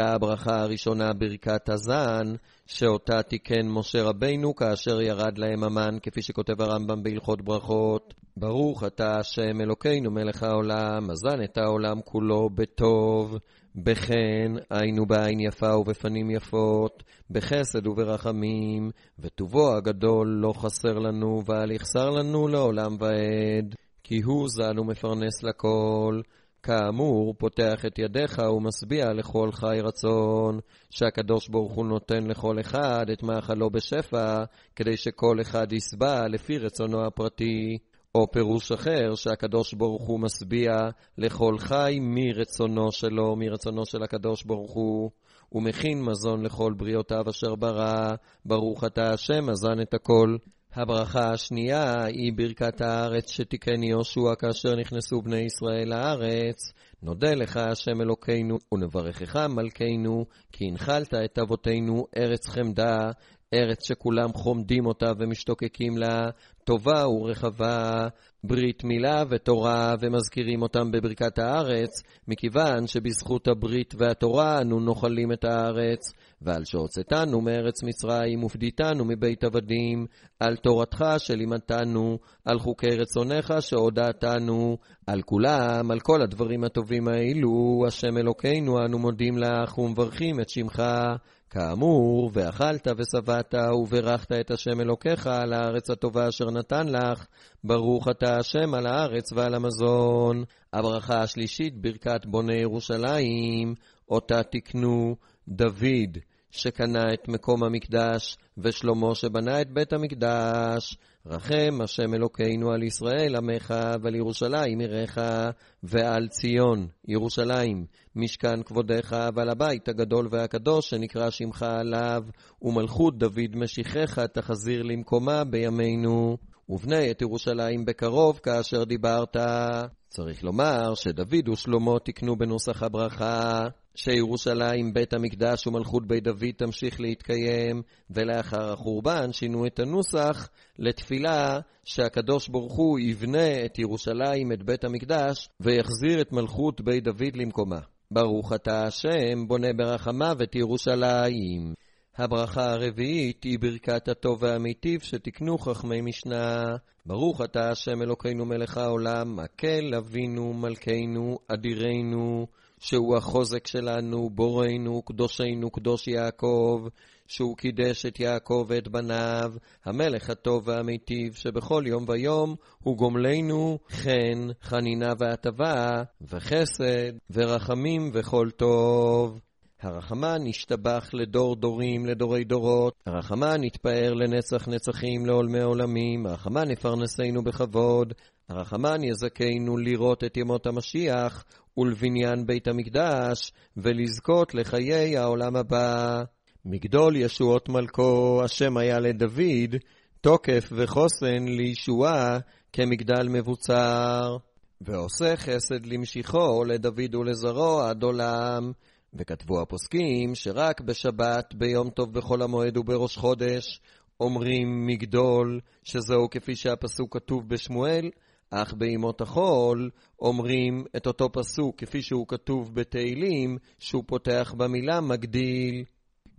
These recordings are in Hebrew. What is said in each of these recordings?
הברכה הראשונה ברכת הזן, שאותה תיקן משה רבינו כאשר ירד להם המן, כפי שכותב הרמב"ם בהלכות ברכות. ברוך אתה השם אלוקינו מלך העולם, הזן את העולם כולו בטוב, בחן, היינו בעין יפה ובפנים יפות, בחסד וברחמים, וטובו הגדול לא חסר לנו, ואל יחסר לנו לעולם ועד. כי הוא זן ומפרנס לכל. כאמור, פותח את ידיך ומשביע לכל חי רצון, שהקדוש ברוך הוא נותן לכל אחד את מאכלו בשפע, כדי שכל אחד ישבע לפי רצונו הפרטי. או פירוש אחר, שהקדוש ברוך הוא משביע לכל חי מרצונו שלו, מרצונו של הקדוש ברוך הוא, ומכין מזון לכל בריאותיו אשר ברא, ברוך אתה השם, אזן את הכל. הברכה השנייה היא ברכת הארץ שתיקן יהושע כאשר נכנסו בני ישראל לארץ. נודה לך השם אלוקינו, ונברכך מלכנו, כי הנחלת את אבותינו ארץ חמדה, ארץ שכולם חומדים אותה ומשתוקקים לה, טובה ורחבה, ברית מילה ותורה, ומזכירים אותם בברכת הארץ, מכיוון שבזכות הברית והתורה אנו נוחלים את הארץ, ועל שהוצאתנו מארץ מצרים ופדיתנו מבית עבדים, על תורתך שלימדתנו, על חוקי רצונך שהודעתנו, על כולם, על כל הדברים הטובים האלו, השם אלוקינו, אנו מודים לך ומברכים את שמך. כאמור, ואכלת ושבעת וברכת את השם אלוקיך על הארץ הטובה אשר נתן לך, ברוך אתה השם על הארץ ועל המזון. הברכה השלישית, ברכת בוני ירושלים, אותה תקנו דוד, שקנה את מקום המקדש, ושלמה שבנה את בית המקדש. רחם השם אלוקינו על ישראל עמך ועל ירושלים עירך ועל ציון ירושלים משכן כבודך ועל הבית הגדול והקדוש שנקרא שמך עליו ומלכות דוד משיחך תחזיר למקומה בימינו ובנה את ירושלים בקרוב כאשר דיברת. צריך לומר שדוד ושלמה תקנו בנוסח הברכה שירושלים, בית המקדש ומלכות בית דוד תמשיך להתקיים, ולאחר החורבן שינו את הנוסח לתפילה שהקדוש ברוך הוא יבנה את ירושלים, את בית המקדש, ויחזיר את מלכות בית דוד למקומה. ברוך אתה השם, בונה ברחמיו את ירושלים. הברכה הרביעית היא ברכת הטוב והמיטיב שתקנו חכמי משנה. ברוך אתה השם אלוקינו מלך העולם, מקל אבינו מלכנו אדירנו. שהוא החוזק שלנו, בורנו, קדושנו, קדוש יעקב, שהוא קידש את יעקב ואת בניו, המלך הטוב והמיטיב, שבכל יום ויום הוא גומלנו חן, חנינה והטבה, וחסד, ורחמים וכל טוב. הרחמן נשתבח לדור דורים, לדורי דורות. הרחמן נתפאר לנצח נצחים, לעולמי עולמים. הרחמן יפרנסנו בכבוד. הרחמן יזכנו לראות את ימות המשיח, ולבניין בית המקדש, ולזכות לחיי העולם הבא. מגדול ישועות מלכו, השם היה לדוד, תוקף וחוסן לישועה כמגדל מבוצר. ועושה חסד למשיכו לדוד ולזרעו עד עולם. וכתבו הפוסקים שרק בשבת, ביום טוב בחול המועד ובראש חודש, אומרים מגדול, שזהו כפי שהפסוק כתוב בשמואל, אך בימות החול אומרים את אותו פסוק כפי שהוא כתוב בתהילים, שהוא פותח במילה מגדיל.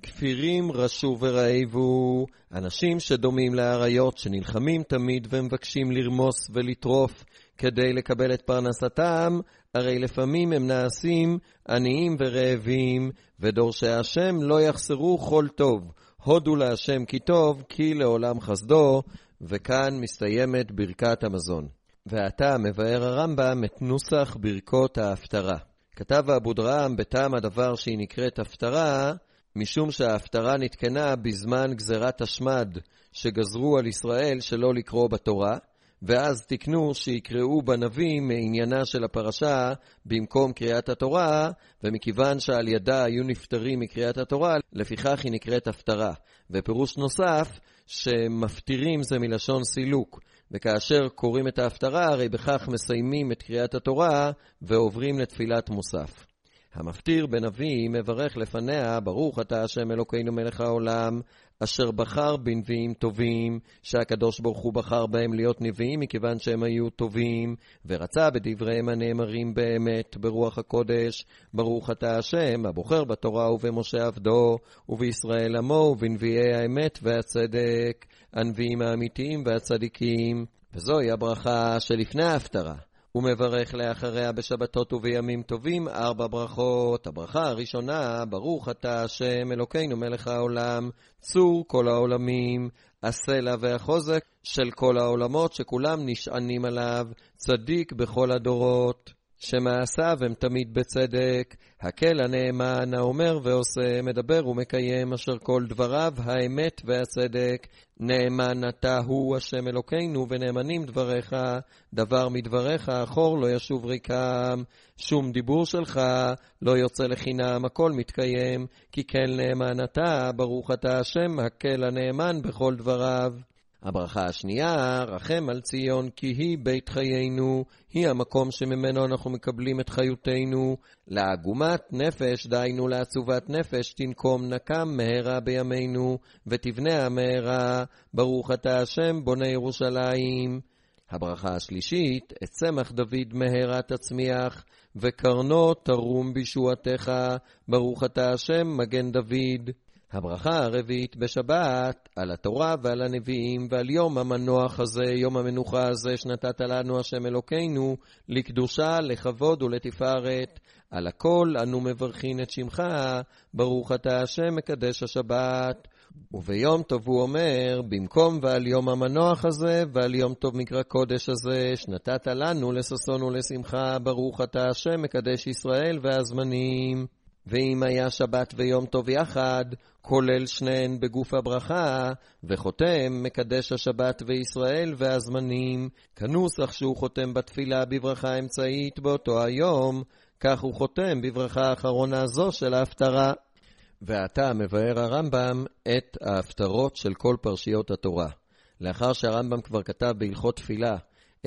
כפירים רשו ורעבו, אנשים שדומים לאריות, שנלחמים תמיד ומבקשים לרמוס ולטרוף כדי לקבל את פרנסתם, הרי לפעמים הם נעשים עניים ורעבים, ודורשי השם לא יחסרו כל טוב. הודו להשם כי טוב, כי לעולם חסדו, וכאן מסתיימת ברכת המזון. ועתה מבאר הרמב"ם את נוסח ברכות ההפטרה. כתב אבו דרעם בטעם הדבר שהיא נקראת הפטרה, משום שההפטרה נתקנה בזמן גזירת השמד שגזרו על ישראל שלא לקרוא בתורה, ואז תיקנו שיקראו בנביא מעניינה של הפרשה במקום קריאת התורה, ומכיוון שעל ידה היו נפטרים מקריאת התורה, לפיכך היא נקראת הפטרה. ופירוש נוסף, שמפטירים זה מלשון סילוק, וכאשר קוראים את ההפטרה, הרי בכך מסיימים את קריאת התורה ועוברים לתפילת מוסף. המפטיר בנביא מברך לפניה, ברוך אתה השם אלוקינו מלך העולם, אשר בחר בנביאים טובים, שהקדוש ברוך הוא בחר בהם להיות נביאים מכיוון שהם היו טובים, ורצה בדבריהם הנאמרים באמת ברוח הקודש, ברוך אתה השם, הבוחר בתורה ובמשה עבדו, ובישראל עמו, ובנביאי האמת והצדק, הנביאים האמיתיים והצדיקים. וזוהי הברכה שלפני ההפטרה. הוא מברך לאחריה בשבתות ובימים טובים ארבע ברכות. הברכה הראשונה, ברוך אתה השם אלוקינו מלך העולם, צור כל העולמים, הסלע והחוזק של כל העולמות שכולם נשענים עליו, צדיק בכל הדורות. שמעשיו הם תמיד בצדק, הקל הנאמן, האומר ועושה, מדבר ומקיים, אשר כל דבריו האמת והצדק. נאמן אתה הוא השם אלוקינו, ונאמנים דבריך, דבר מדבריך, אחור לא ישוב ריקם. שום דיבור שלך לא יוצא לחינם, הכל מתקיים, כי כן נאמן אתה, ברוך אתה השם, הקל הנאמן בכל דבריו. הברכה השנייה, רחם על ציון, כי היא בית חיינו, היא המקום שממנו אנחנו מקבלים את חיותנו. לעגומת נפש, דהיינו לעצובת נפש, תנקום נקם מהרה בימינו, ותבנה המהרה, ברוך אתה השם, בונה ירושלים. הברכה השלישית, את צמח דוד מהרה תצמיח, וקרנו תרום בישועתך, ברוך אתה השם, מגן דוד. הברכה הרביעית בשבת, על התורה ועל הנביאים ועל יום המנוח הזה, יום המנוחה הזה, שנתת לנו השם אלוקינו, לקדושה, לכבוד ולתפארת. על הכל אנו מברכין את שמך, ברוך אתה השם מקדש השבת. וביום טוב הוא אומר, במקום ועל יום המנוח הזה, ועל יום טוב מקרא קודש הזה, שנתת לנו לששון ולשמחה, ברוך אתה השם מקדש ישראל והזמנים. ואם היה שבת ויום טוב יחד, כולל שניהן בגוף הברכה, וחותם מקדש השבת וישראל והזמנים, כנוסח שהוא חותם בתפילה בברכה אמצעית באותו היום, כך הוא חותם בברכה האחרונה זו של ההפטרה. ועתה מבאר הרמב"ם את ההפטרות של כל פרשיות התורה. לאחר שהרמב"ם כבר כתב בהלכות תפילה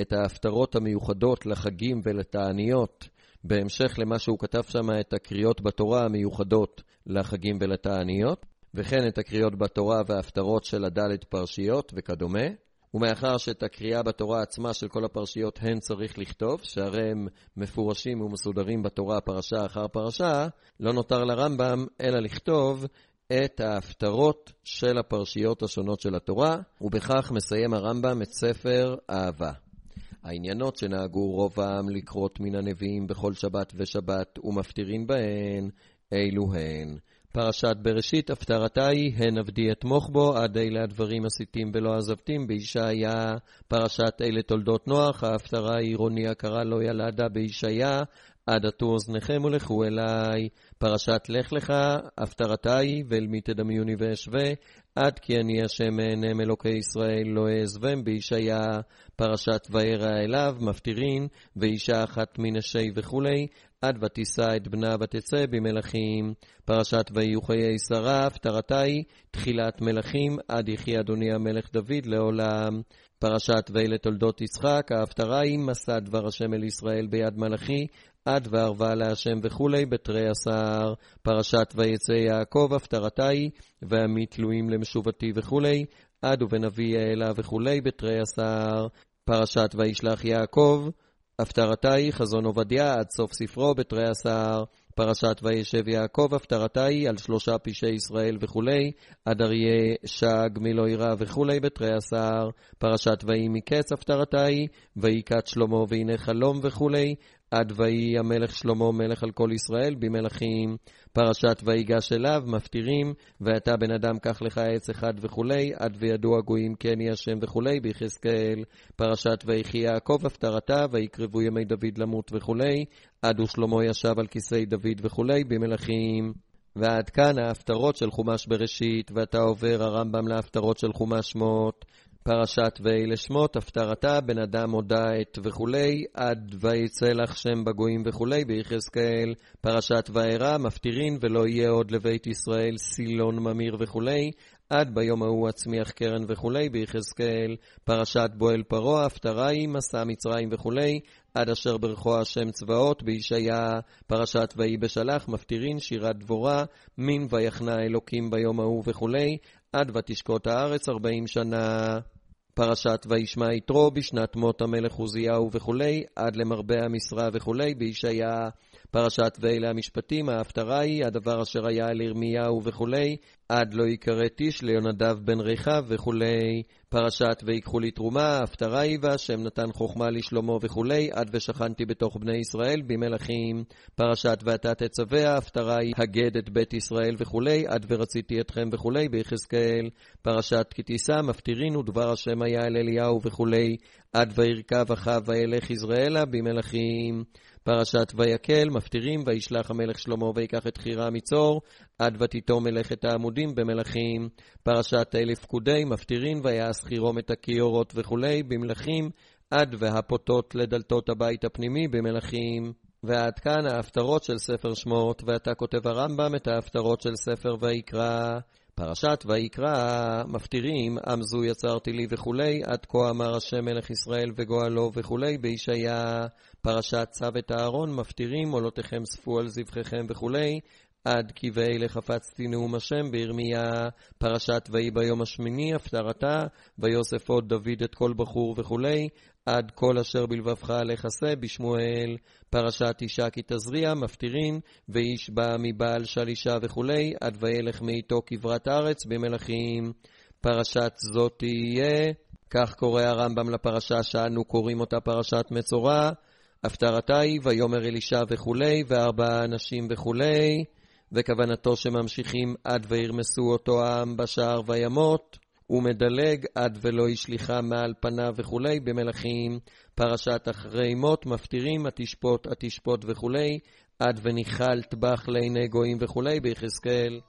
את ההפטרות המיוחדות לחגים ולתעניות, בהמשך למה שהוא כתב שם את הקריאות בתורה המיוחדות לחגים ולתעניות, וכן את הקריאות בתורה וההפטרות של הדלת פרשיות וכדומה. ומאחר שאת הקריאה בתורה עצמה של כל הפרשיות הן צריך לכתוב, שהרי הם מפורשים ומסודרים בתורה פרשה אחר פרשה, לא נותר לרמב"ם אלא לכתוב את ההפטרות של הפרשיות השונות של התורה, ובכך מסיים הרמב"ם את ספר אהבה. העניינות שנהגו רוב העם לקרות מן הנביאים בכל שבת ושבת ומפטירין בהן, אלו הן. פרשת בראשית, הפטרתה היא, הן עבדי אתמוך בו, עד אלה הדברים הסיתים ולא עזבתים בישעיה. פרשת אלה תולדות נוח, ההפטרה היא עירוני הקרא לא ילדה בישעיה, עד עטו אוזניכם ולכו אליי. פרשת לך לך, הפטרתה היא, ואל מי תדמיוני ואשווה, עד כי אני השם אענם אלוקי ישראל, לא אעזבם בישעיה. פרשת וירא אליו, מפטירין, ואישה אחת מנשי וכולי, עד ותישא את בנה ותצא במלכים. פרשת ויהיו חיי שרה, הפטרתה היא, תחילת מלכים, עד יחי אדוני המלך דוד לעולם. פרשת ואלה תולדות יצחק, ההפטרה היא, מסע דבר השם אל ישראל ביד מלאכי, עד וערבה להשם וכולי בתרי עשר. פרשת ויצא יעקב, הפטרתה היא, ועמי תלויים למשובתי וכולי, עד ובנביא יעלה וכולי בתרי עשר. פרשת וישלח יעקב, הפטרתה היא חזון עובדיה עד סוף ספרו בתרי עשר. פרשת וישב יעקב, הפטרתה היא על שלושה פשעי ישראל וכולי, עד אריה שג מלא ירא וכולי בתרי עשר. פרשת ויהי מקץ, הפטרתה היא, ויקת שלמה והנה חלום וכולי, עד ויהי המלך שלמה מלך על כל ישראל במלכים. פרשת ויגש אליו, מפטירים, ואתה בן אדם קח לך עץ אחד וכולי, עד וידעו הגויים כן יהיה השם וכולי, ביחזקאל. פרשת ויחי יעקב הפטרתה, ויקרבו ימי דוד למות וכולי, עד ושלמה ישב על כיסא דוד וכולי, במלכים. ועד כאן ההפטרות של חומש בראשית, ואתה עובר הרמב"ם להפטרות של חומש שמות. פרשת ואלה שמות, הפטרתה, בן אדם הודה את וכולי, עד ויצא לך שם בגויים וכולי, ביחזקאל, פרשת וארא, מפטירין ולא יהיה עוד לבית ישראל סילון ממיר וכולי, עד ביום ההוא אצמיח קרן וכולי, ביחזקאל, פרשת בועל פרעה, הפטרה היא, מסע מצרים וכולי, עד אשר ברכו השם צבאות, בישעיה פרשת ויהי בשלח, מפטירין, שירת דבורה, מין ויחנה אלוקים ביום ההוא וכולי, עד ותשקוט הארץ ארבעים שנה. פרשת וישמע יתרו בשנת מות המלך עוזיהו וכולי, עד למרבה המשרה וכולי, בישעיה פרשת ואלה המשפטים, ההפטרה היא הדבר אשר היה אל ירמיהו וכולי, עד לא יקרא טיש ליונדב בן רכב וכולי. פרשת ויקחו לי תרומה, ההפטרה היא והשם נתן חוכמה לשלמה וכולי, עד ושכנתי בתוך בני ישראל במלכים. פרשת ואתה תצווה, ההפטרה היא הגד את בית ישראל וכולי, עד ורציתי אתכם וכולי, ביחזקאל. פרשת כי תישא, מפטירין ודבר השם היה אל אליהו וכולי, עד וירכב אחיו וילך יזרעאלה במלכים. פרשת ויקל, מפטירים, וישלח המלך שלמה ויקח את חירה מצור, עד ותיתו מלאכת העמודים במלכים. פרשת אלף פקודי, מפטירין, ויעש חירום את הכיורות וכולי, במלכים, עד והפוטות לדלתות הבית הפנימי במלכים. ועד כאן ההפטרות של ספר שמות, ועתה כותב הרמב"ם את ההפטרות של ספר ויקרא. פרשת ויקרא, מפטירים, עם זו יצרתי לי וכולי, עד כה אמר השם מלך ישראל וגואלו וכולי, בישעיה, פרשת צו את אהרון, מפטירים, עולותיכם ספו על זבחיכם וכולי, עד כי ואלה חפצתי נאום השם בירמיה, פרשת ויהי ביום השמיני, הפטרתה, ויוסף עוד דוד את כל בחור וכולי, עד כל אשר בלבבך לכסה בשמואל, פרשת אישה כי תזריע, מפטירין, ואיש בא מבעל שלישה וכולי, עד וילך מאיתו כברת ארץ במלכים. פרשת זאת תהיה, כך קורא הרמב"ם לפרשה שאנו קוראים אותה פרשת מצורע, הפטרתה היא, ויאמר אלישע וכולי, וארבעה אנשים וכולי, וכוונתו שממשיכים עד וירמסו אותו העם בשער וימות. ומדלג עד ולא השליכה מעל פניו וכולי, במלכים, פרשת אחרי מות, מפטירים, התשפוט, התשפוט וכולי, עד וניחל טבח לעיני גויים וכולי, ביחזקאל.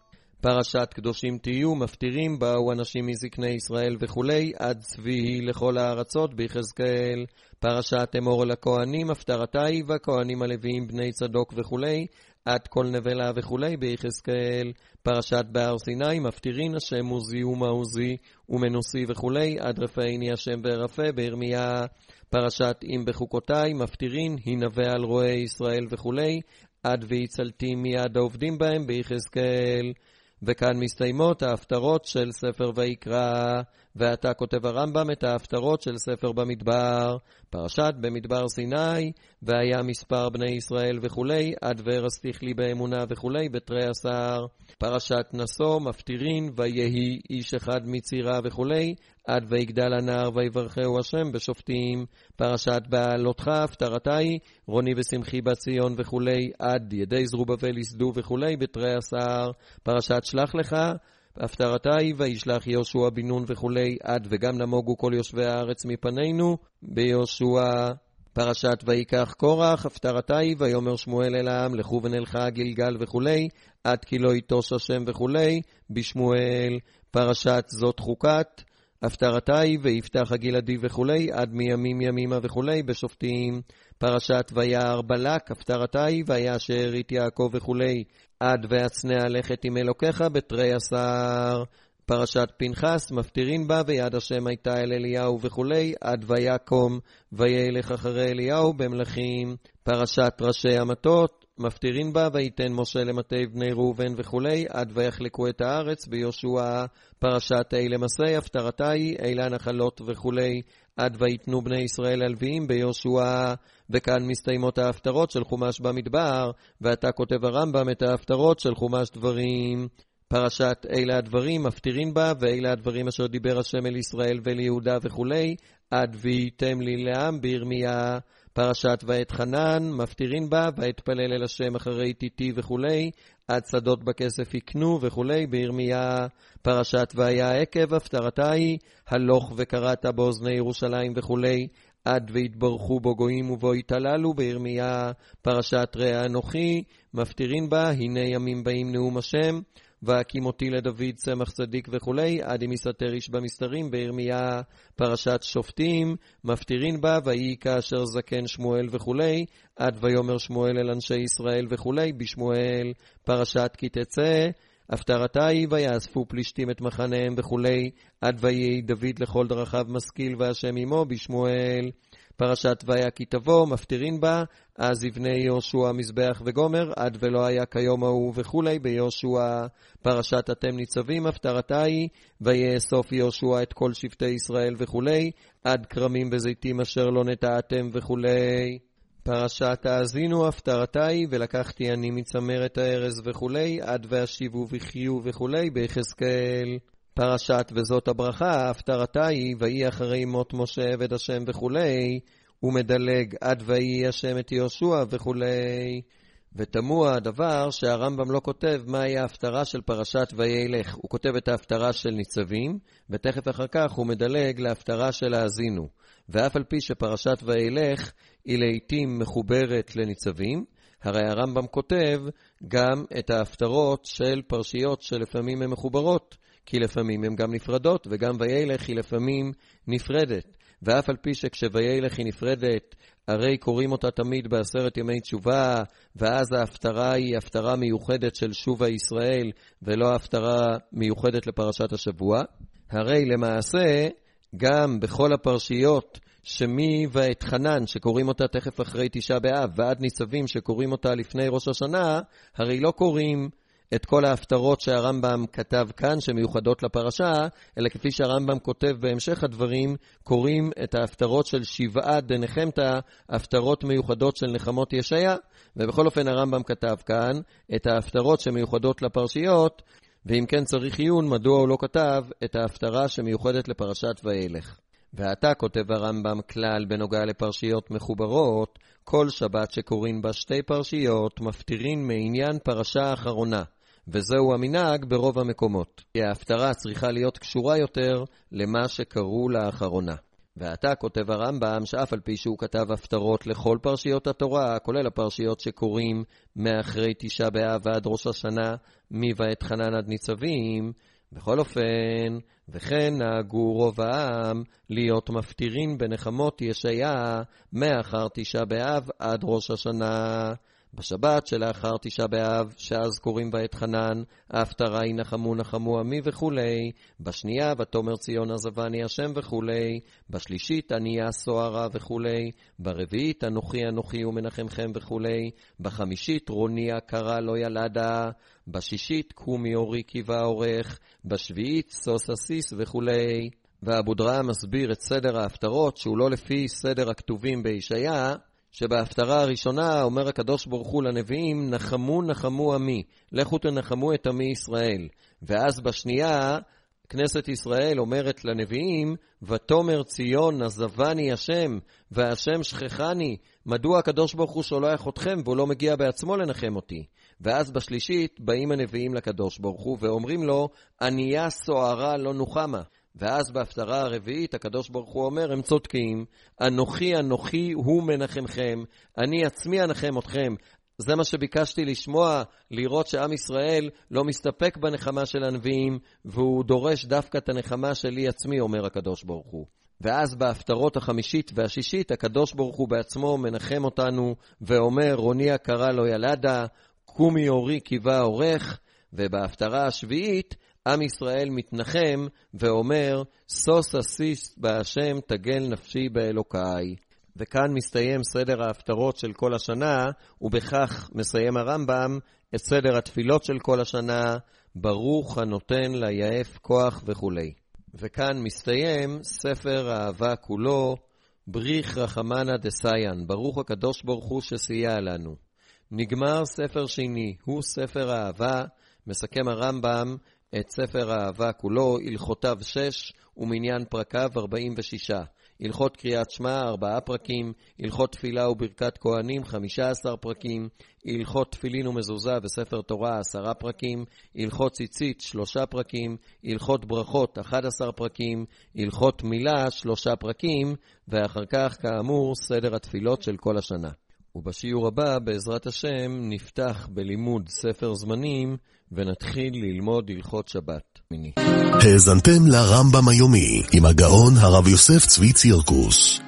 פרשת קדושים תהיו, מפטירים, באו אנשים מזקני ישראל וכולי, עד צבי לכל הארצות, ביחזקאל. פרשת אמור לכהנים, הפטרתה היא, והכהנים הלוויים בני צדוק וכולי, עד כל נבלה וכולי, ביחזקאל. פרשת בהר סיני, מפטירין השם עוזי ומעוזי ומנוסי וכולי, עד רפאיני השם וארפה, בירמיה. פרשת אם בחוקותיי, מפטירין, הנבא על רועי ישראל וכולי, עד והצלתי מיד העובדים בהם, ביחזקאל. וכאן מסתיימות ההפטרות של ספר ויקרא, ועתה כותב הרמב"ם את ההפטרות של ספר במדבר, פרשת במדבר סיני, והיה מספר בני ישראל וכולי, עד ורסתיך לי באמונה וכולי, בתרי עשר. פרשת נשוא, מפטירין, ויהי איש אחד מצירה וכולי, עד ויגדל הנער ויברכהו השם בשופטים. פרשת בעלותך, הפטרתה היא, רוני ושמחי בציון וכולי, עד ידי זרובבל יסדו וכולי, בתרי עשר. פרשת שלח לך, הפטרתה היא, וישלח יהושע בן נון וכולי, עד וגם נמוגו כל יושבי הארץ מפנינו, ביהושע. פרשת ויקח קורח, הפטרתה היא, ויאמר שמואל אל העם, לכו ונלכה גלגל וכולי, עד כי לא יטוש השם וכולי, בשמואל. פרשת זאת חוקת, הפטרתה היא, ויפתח הגלעדי וכולי, עד מימים ימימה וכולי, בשופטים. פרשת ויער בלק, הפטרתה היא, ויאשר את יעקב וכולי, עד והצנע לכת עם אלוקיך בתרי עשר. פרשת פנחס, מפטירין בה, ויד השם הייתה אל אליהו וכולי, עד ויקום, וילך אחרי אליהו במלכים. פרשת ראשי המטות, מפטירין בה, ויתן משה למטה בני ראובן וכולי, עד ויחלקו את הארץ ביהושע. פרשת אי למסי, הפטרתה היא, אלה הנחלות וכולי, עד ויתנו בני ישראל הלוויים ביהושע. וכאן מסתיימות ההפטרות של חומש במדבר, ועתה כותב הרמב"ם את ההפטרות של חומש דברים. פרשת אלה הדברים מפטירין בה, ואלה הדברים אשר דיבר השם אל ישראל ואל יהודה וכולי, עד וייתם לי לעם בירמיה. פרשת ואת חנן, מפטירין בה, ואתפלל אל השם אחרי תיתי וכולי, עד שדות בכסף יקנו וכולי, בירמיה. פרשת והיה עקב, הפטרתה היא, הלוך וקראת באוזני ירושלים וכולי, עד ויתברכו בו גויים ובו יתעללו, בירמיה. פרשת ראה אנוכי, מפטירין בה, הנה ימים באים נאום השם. והקים אותי לדוד צמח צדיק וכולי, עד אם יסתר איש במסתרים בירמיה, פרשת שופטים, מפטירין בה, ויהי כאשר זקן שמואל וכולי, עד ויאמר שמואל אל אנשי ישראל וכולי, בשמואל, פרשת כי תצא, הפטרתה היא ויאספו פלישתים את מחניהם וכולי, עד ויהי דוד לכל דרכיו משכיל והשם עמו בשמואל. פרשת ויה כי תבוא, מפטירין בה, אז יבנה יהושע מזבח וגומר, עד ולא היה כיום ההוא וכולי ביהושע. פרשת אתם ניצבים, הפטרתה היא, ויאסוף יהושע את כל שבטי ישראל וכולי, עד כרמים וזיתים אשר לא נטעתם וכולי. פרשת האזינו הפטרתה היא, ולקחתי אני מצמרת הארז וכולי, עד ואשיבו וחיו וכולי, ביחזקאל. פרשת וזאת הברכה, הפטרתה היא, ויהי אחרי מות משה עבד השם וכולי, ומדלג עד ויהי השם את יהושע וכולי. ותמוה הדבר שהרמב"ם לא כותב מהי ההפטרה של פרשת וילך. הוא כותב את ההפטרה של ניצבים, ותכף אחר כך הוא מדלג להפטרה של האזינו. ואף על פי שפרשת וילך היא לעיתים מחוברת לניצבים, הרי הרמב"ם כותב גם את ההפטרות של פרשיות שלפעמים הן מחוברות, כי לפעמים הן גם נפרדות, וגם וילך היא לפעמים נפרדת. ואף על פי שכשוילך היא נפרדת, הרי קוראים אותה תמיד בעשרת ימי תשובה, ואז ההפטרה היא הפטרה מיוחדת של שובה ישראל, ולא הפטרה מיוחדת לפרשת השבוע. הרי למעשה, גם בכל הפרשיות שמי ואת חנן, שקוראים אותה תכף אחרי תשעה באב, ועד ניצבים, שקוראים אותה לפני ראש השנה, הרי לא קוראים את כל ההפטרות שהרמב"ם כתב כאן, שמיוחדות לפרשה, אלא כפי שהרמב"ם כותב בהמשך הדברים, קוראים את ההפטרות של שבעה דנחמתא, הפטרות מיוחדות של נחמות ישעיה, ובכל אופן הרמב"ם כתב כאן את ההפטרות שמיוחדות לפרשיות, ואם כן צריך עיון, מדוע הוא לא כתב את ההפטרה שמיוחדת לפרשת וילך. ועתה כותב הרמב"ם כלל בנוגע לפרשיות מחוברות, כל שבת שקוראים בה שתי פרשיות, מפטירין מעניין פרשה אחרונה, וזהו המנהג ברוב המקומות. כי ההפטרה צריכה להיות קשורה יותר למה שקראו לאחרונה. ועתה כותב הרמב"ם שאף על פי שהוא כתב הפטרות לכל פרשיות התורה, כולל הפרשיות שקוראים מאחרי תשעה באב ועד ראש השנה, מבעת חנן עד ניצבים, בכל אופן, וכן נהגו רוב העם להיות מפטירין בנחמות ישעיה מאחר תשעה באב עד ראש השנה. בשבת שלאחר תשעה באב, שאז קוראים בה את חנן, ההפטרה היא נחמו נחמו עמי וכולי, בשנייה ותאמר ציון עזבני השם וכולי, בשלישית ענייה סוהרה וכולי, ברביעית אנוכי אנוכי ומנחמכם וכולי, בחמישית רוניה קרא לא ילדה, בשישית קומי אורי קיבה עורך, בשביעית סוס אסיס וכולי. ואבודרעה מסביר את סדר ההפטרות, שהוא לא לפי סדר הכתובים בישעיה, שבהפטרה הראשונה אומר הקדוש ברוך הוא לנביאים, נחמו נחמו עמי, לכו תנחמו את עמי ישראל. ואז בשנייה, כנסת ישראל אומרת לנביאים, ותאמר ציון עזבני השם, והשם שכחני, מדוע הקדוש ברוך הוא שולח אתכם והוא לא מגיע בעצמו לנחם אותי? ואז בשלישית באים הנביאים לקדוש ברוך הוא ואומרים לו, ענייה סוערה לא נוחמה. ואז בהפטרה הרביעית הקדוש ברוך הוא אומר, הם צודקים, אנוכי אנוכי הוא מנחמכם, אני עצמי אנחם אתכם. זה מה שביקשתי לשמוע, לראות שעם ישראל לא מסתפק בנחמה של הנביאים, והוא דורש דווקא את הנחמה שלי עצמי, אומר הקדוש ברוך הוא. ואז בהפטרות החמישית והשישית, הקדוש ברוך הוא בעצמו מנחם אותנו, ואומר, רוני קרא לא ילדה, קומי אורי קיבה עורך, ובהפטרה השביעית, עם ישראל מתנחם ואומר, סוס אסיס בהשם תגל נפשי באלוקיי. וכאן מסתיים סדר ההפטרות של כל השנה, ובכך מסיים הרמב"ם את סדר התפילות של כל השנה, ברוך הנותן ליעף כוח וכולי. וכאן מסתיים ספר האהבה כולו, בריך רחמנא דסיין, ברוך הקדוש ברוך הוא שסייע לנו. נגמר ספר שני, הוא ספר האהבה, מסכם הרמב"ם את ספר האהבה כולו, הלכותיו שש ומניין פרקיו ארבעים ושישה. הלכות קריאת שמע, ארבעה פרקים, הלכות תפילה וברכת כהנים, חמישה עשר פרקים, הלכות תפילין ומזוזה וספר תורה, עשרה פרקים, הלכות ציצית, שלושה פרקים, הלכות ברכות, אחד עשר פרקים, הלכות מילה, שלושה פרקים, ואחר כך, כאמור, סדר התפילות של כל השנה. ובשיעור הבא, בעזרת השם, נפתח בלימוד ספר זמנים ונתחיל ללמוד הלכות שבת. האזנתם לרמב"ם היומי עם הגאון הרב יוסף צבי צירקוס.